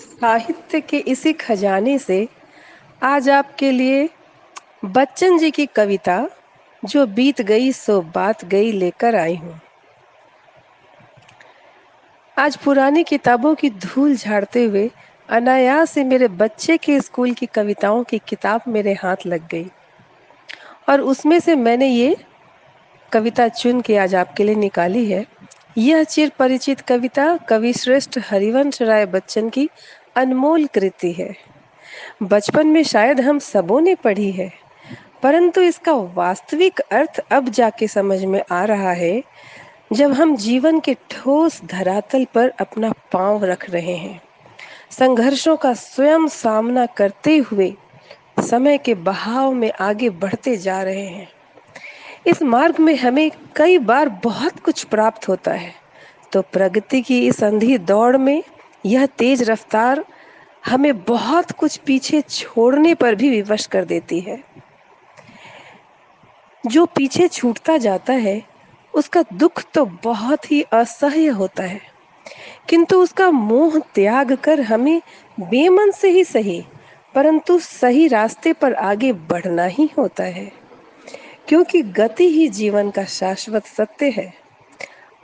साहित्य के इसी खजाने से आज आपके लिए बच्चन जी की कविता, जो बीत गई सो बात गई लेकर आई हूँ। आज पुरानी किताबों की धूल झाड़ते हुए अनायास से मेरे बच्चे के स्कूल की कविताओं की किताब मेरे हाथ लग गई। और उसमें से मैंने ये कविता चुन के आज आपके लिए निकाली है। यह चिर परिचित कविता कवि श्रेष्ठ हरिवंश राय बच्चन की अनमोल कृति है। बचपन में शायद हम सबों ने पढ़ी है, परंतु इसका वास्तविक अर्थ अब जाके समझ में आ रहा है, जब हम जीवन के ठोस धरातल पर अपना पाँव रख रहे हैं। संघर्षों का स्वयं सामना करते हुए समय के बहाव में आगे बढ़ते जा रहे हैं। इस मार्ग में हमें कई बार बहुत कुछ प्राप्त होता है। तो प्रगति की इस अंधी दौड़ में यह तेज रफ्तार हमें बहुत कुछ पीछे छोड़ने पर भी विवश कर देती है। जो पीछे छूटता जाता है, उसका दुख तो बहुत ही असह्य होता है। किंतु उसका मोह त्याग कर हमें बेमन से ही सही, परंतु सही रास्ते पर आगे बढ़ना ही होता है। क्योंकि गति ही जीवन का शाश्वत सत्य है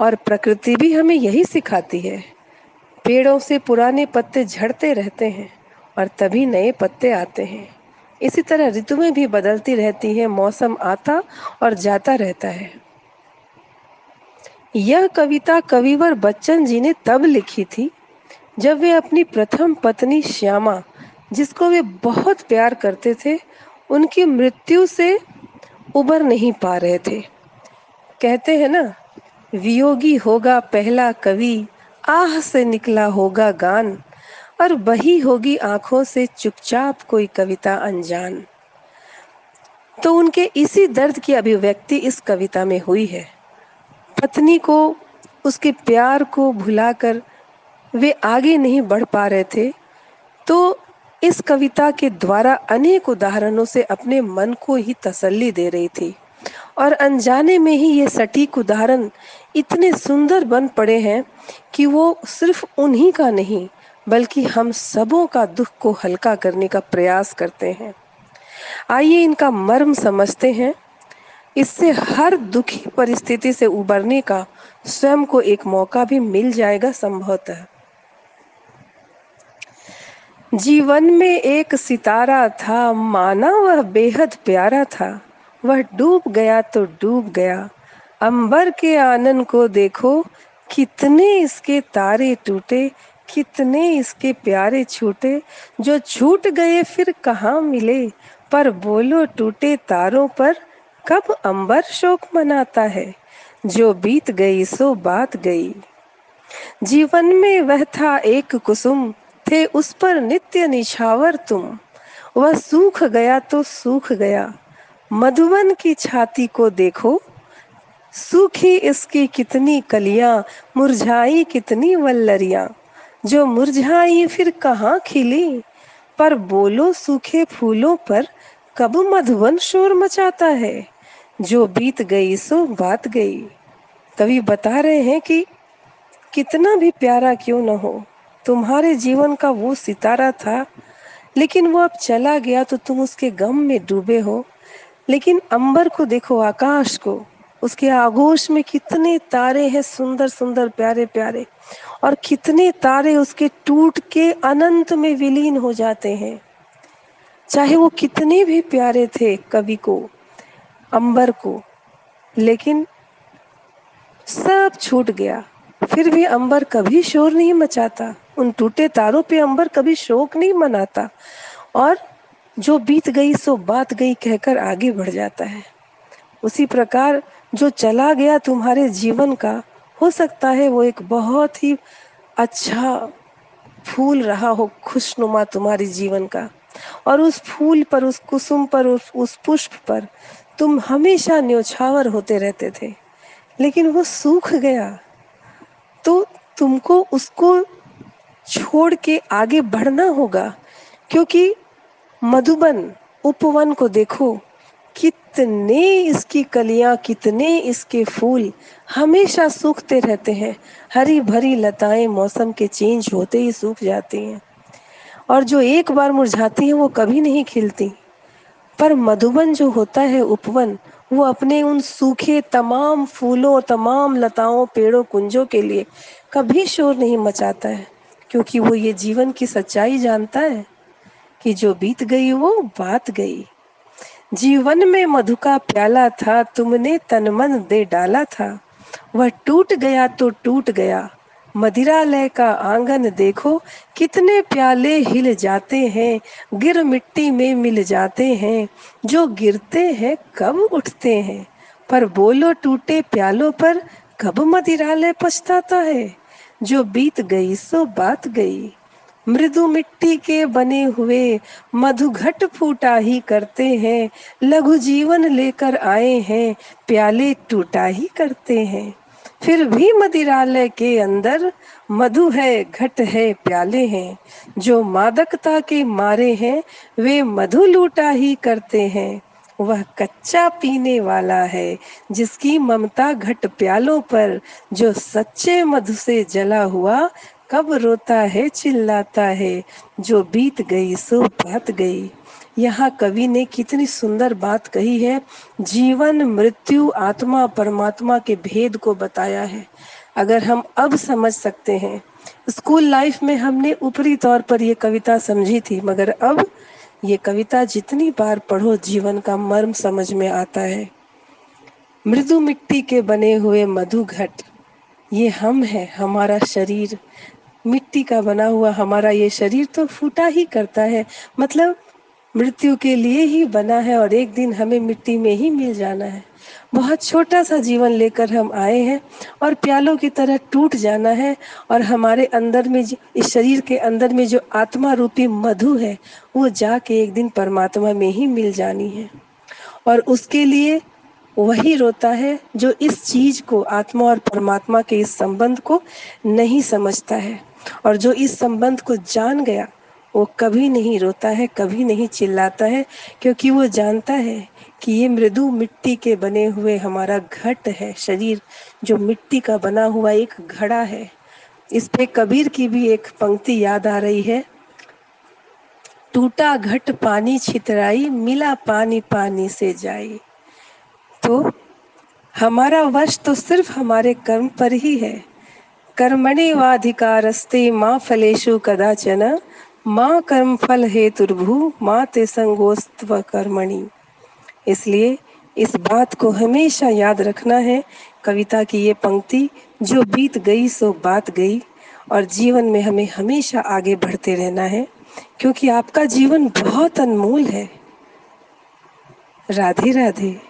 और प्रकृति भी हमें यही सिखाती है। पेड़ों से पुराने पत्ते झड़ते रहते हैं और तभी नए पत्ते आते हैं। इसी तरह ऋतुएँ भी बदलती रहती हैं, मौसम आता और जाता रहता है। यह कविता कविवर बच्चन जी ने तब लिखी थी जब वे अपनी प्रथम पत्नी श्यामा, जिसको वे बहुत प्यार करते थे, उनकी मृत्यु से उबर नहीं पा रहे थे। कहते हैं ना, वियोगी होगा पहला कवि, आह से निकला होगा गान, और बही होगी आँखों से चुपचाप कोई कविता अनजान। तो उनके इसी दर्द की अभिव्यक्ति इस कविता में हुई है। पत्नी को, उसके प्यार को भुलाकर वे आगे नहीं बढ़ पा रहे थे तो इस कविता के द्वारा अनेक उदाहरणों से अपने मन को ही तसल्ली दे रही थी। और अनजाने में ही ये सटीक उदाहरण इतने सुंदर बन पड़े हैं कि वो सिर्फ़ उन्हीं का नहीं, बल्कि हम सबों का दुख को हल्का करने का प्रयास करते हैं। आइए इनका मर्म समझते हैं। इससे हर दुखी परिस्थिति से उबरने का स्वयं को एक मौका भी मिल जाएगा संभवतः। जीवन में एक सितारा था, माना वह बेहद प्यारा था। वह डूब गया तो डूब गया। अंबर के आनंद को देखो, कितने इसके तारे टूटे, कितने इसके प्यारे छूटे। जो छूट गए फिर कहाँ मिले, पर बोलो टूटे तारों पर, कब अंबर शोक मनाता है। जो बीत गई सो बात गई। जीवन में वह था एक कुसुम थे, उस पर नित्य निछावर तुम। वह सूख गया तो सूख गया। मधुवन की छाती को देखो। सूखी इसकी कितनी कलियाँ, मुरझाई कितनी वल्लरियाँ। जो मुरझाई फिर कहाँ खिली? पर बोलो, सूखे फूलों पर कब मधुवन शोर मचाता है? जो बीत गई सो बात गई। कवि बता रहे हैं कि कितना भी प्यारा क्यों न हो तुम्हारे जीवन का वो सितारा था, लेकिन वो अब चला गया तो तुम उसके गम में डूबे हो। लेकिन अंबर को देखो, आकाश को, उसके आगोश में कितने तारे हैं सुंदर सुंदर, प्यारे प्यारे, और कितने तारे उसके टूट के अनंत में विलीन हो जाते हैं। चाहे वो कितने भी प्यारे थे कवि को, अंबर को, लेकिन सब छूट गया। फिर भी अंबर कभी शोर नहीं मचाता। उन टूटे तारों पे अंबर कभी शोक नहीं मनाता और जो बीत गई सो बात गई कहकर आगे बढ़ जाता है। उसी प्रकार जो चला गया तुम्हारे जीवन का हो सकता है वो एक बहुत ही अच्छा फूल रहा हो खुशनुमा तुम्हारे जीवन का। और उस फूल पर उस कुसुम पर उस, उस पुष्प पर तुम हमेशा न्योछावर होते रहते थे। लेकिन वो सूख गया तो तुमको उसको छोड़ के आगे बढ़ना होगा, क्योंकि मधुबन उपवन को देखो, कितने इसकी कलियाँ, कितने इसके फूल हमेशा सूखते रहते हैं। हरी भरी लताएँ मौसम के चेंज होते ही सूख जाती हैं। और जो एक बार मुरझाती हैं, वो कभी नहीं खिलती। पर मधुबन जो होता है उपवन, वो अपने उन सूखे तमाम फूलों, तमाम लताओं, पेड़ों, कुंजों के लिए कभी शोर नहीं मचाता है। क्योंकि वो ये जीवन की सच्चाई जानता है कि जो बीत गई वो बात गई। जीवन में मधु का प्याला था, तुमने तन मन दे डाला था। वह टूट गया तो टूट गया। मदिरालय का आँगन देखो, कितने प्याले हिल जाते हैं, गिर मिट्टी में मिल जाते हैं। जो गिरते हैं, कब उठते हैं? पर बोलो टूटे प्यालों पर, कब मदिरालय पछताता है? जो बीत गई सो बात गई। मृदु मिट्टी के बने हुए मधु घट फूटा ही करते हैं। लघु जीवन लेकर आए हैं, प्याले टूटा ही करते हैं। फिर भी मदिरालय के अंदर मधु है, घट है, प्याले हैं। जो मादकता के मारे हैं, वे मधु लूटा ही करते हैं। वह कच्चा पीने वाला है, जिसकी ममता घट प्यालों पर, जो सच्चे मधु से जला हुआ, कब रोता है, चिल्लाता है, जो बीत गई, सो बात गई। यहाँ कवि ने कितनी सुंदर बात कही है, जीवन, मृत्यु, आत्मा, परमात्मा के भेद को बताया है। अगर हम अब समझ सकते हैं, स्कूल लाइफ में हमने ऊपरी तौर पर यह कविता समझी थी, मगर अब ये कविता जितनी बार पढ़ो, जीवन का मर्म समझ में आता है। मृदु मिट्टी के बने हुए मधु घट, ये हम है, हमारा शरीर। मिट्टी का बना हुआ हमारा ये शरीर तो फूटा ही करता है। मतलब मृत्यु के लिए ही बना है और एक दिन हमें मिट्टी में ही मिल जाना है। बहुत छोटा सा जीवन लेकर हम आए हैं और प्यालों की तरह टूट जाना है और हमारे अंदर में इस शरीर के अंदर में जो आत्मा रूपी मधु है, वो जाके एक दिन परमात्मा में ही मिल जानी है। और उसके लिए वही रोता है जो इस चीज़ को आत्मा और परमात्मा के इस संबंध को नहीं समझता है और जो इस संबंध को जान गया वो कभी नहीं रोता है, कभी नहीं चिल्लाता है, क्योंकि वो जानता है कि ये मृदु मिट्टी के बने हुए हमारा घट है। शरीर जो मिट्टी का बना हुआ एक घड़ा है। इस पे कबीर की भी एक पंक्ति याद आ रही है। टूटा घट पानी छितराई, मिला पानी पानी से जाई। तो हमारा वश तो सिर्फ़ हमारे कर्म पर ही है। कर्मणि वाधिकारस्ते माँ फलेशु कदाचन माँ कर्म फल हेतुर्भु माँ ते संगोस्त्व कर्मणि। इसलिए इस बात को हमेशा याद रखना है, कविता की ये पंक्ति, जो बीत गई सो बात गई, और जीवन में हमें हमेशा आगे बढ़ते रहना है, क्योंकि आपका जीवन बहुत अनमोल है। राधे राधे।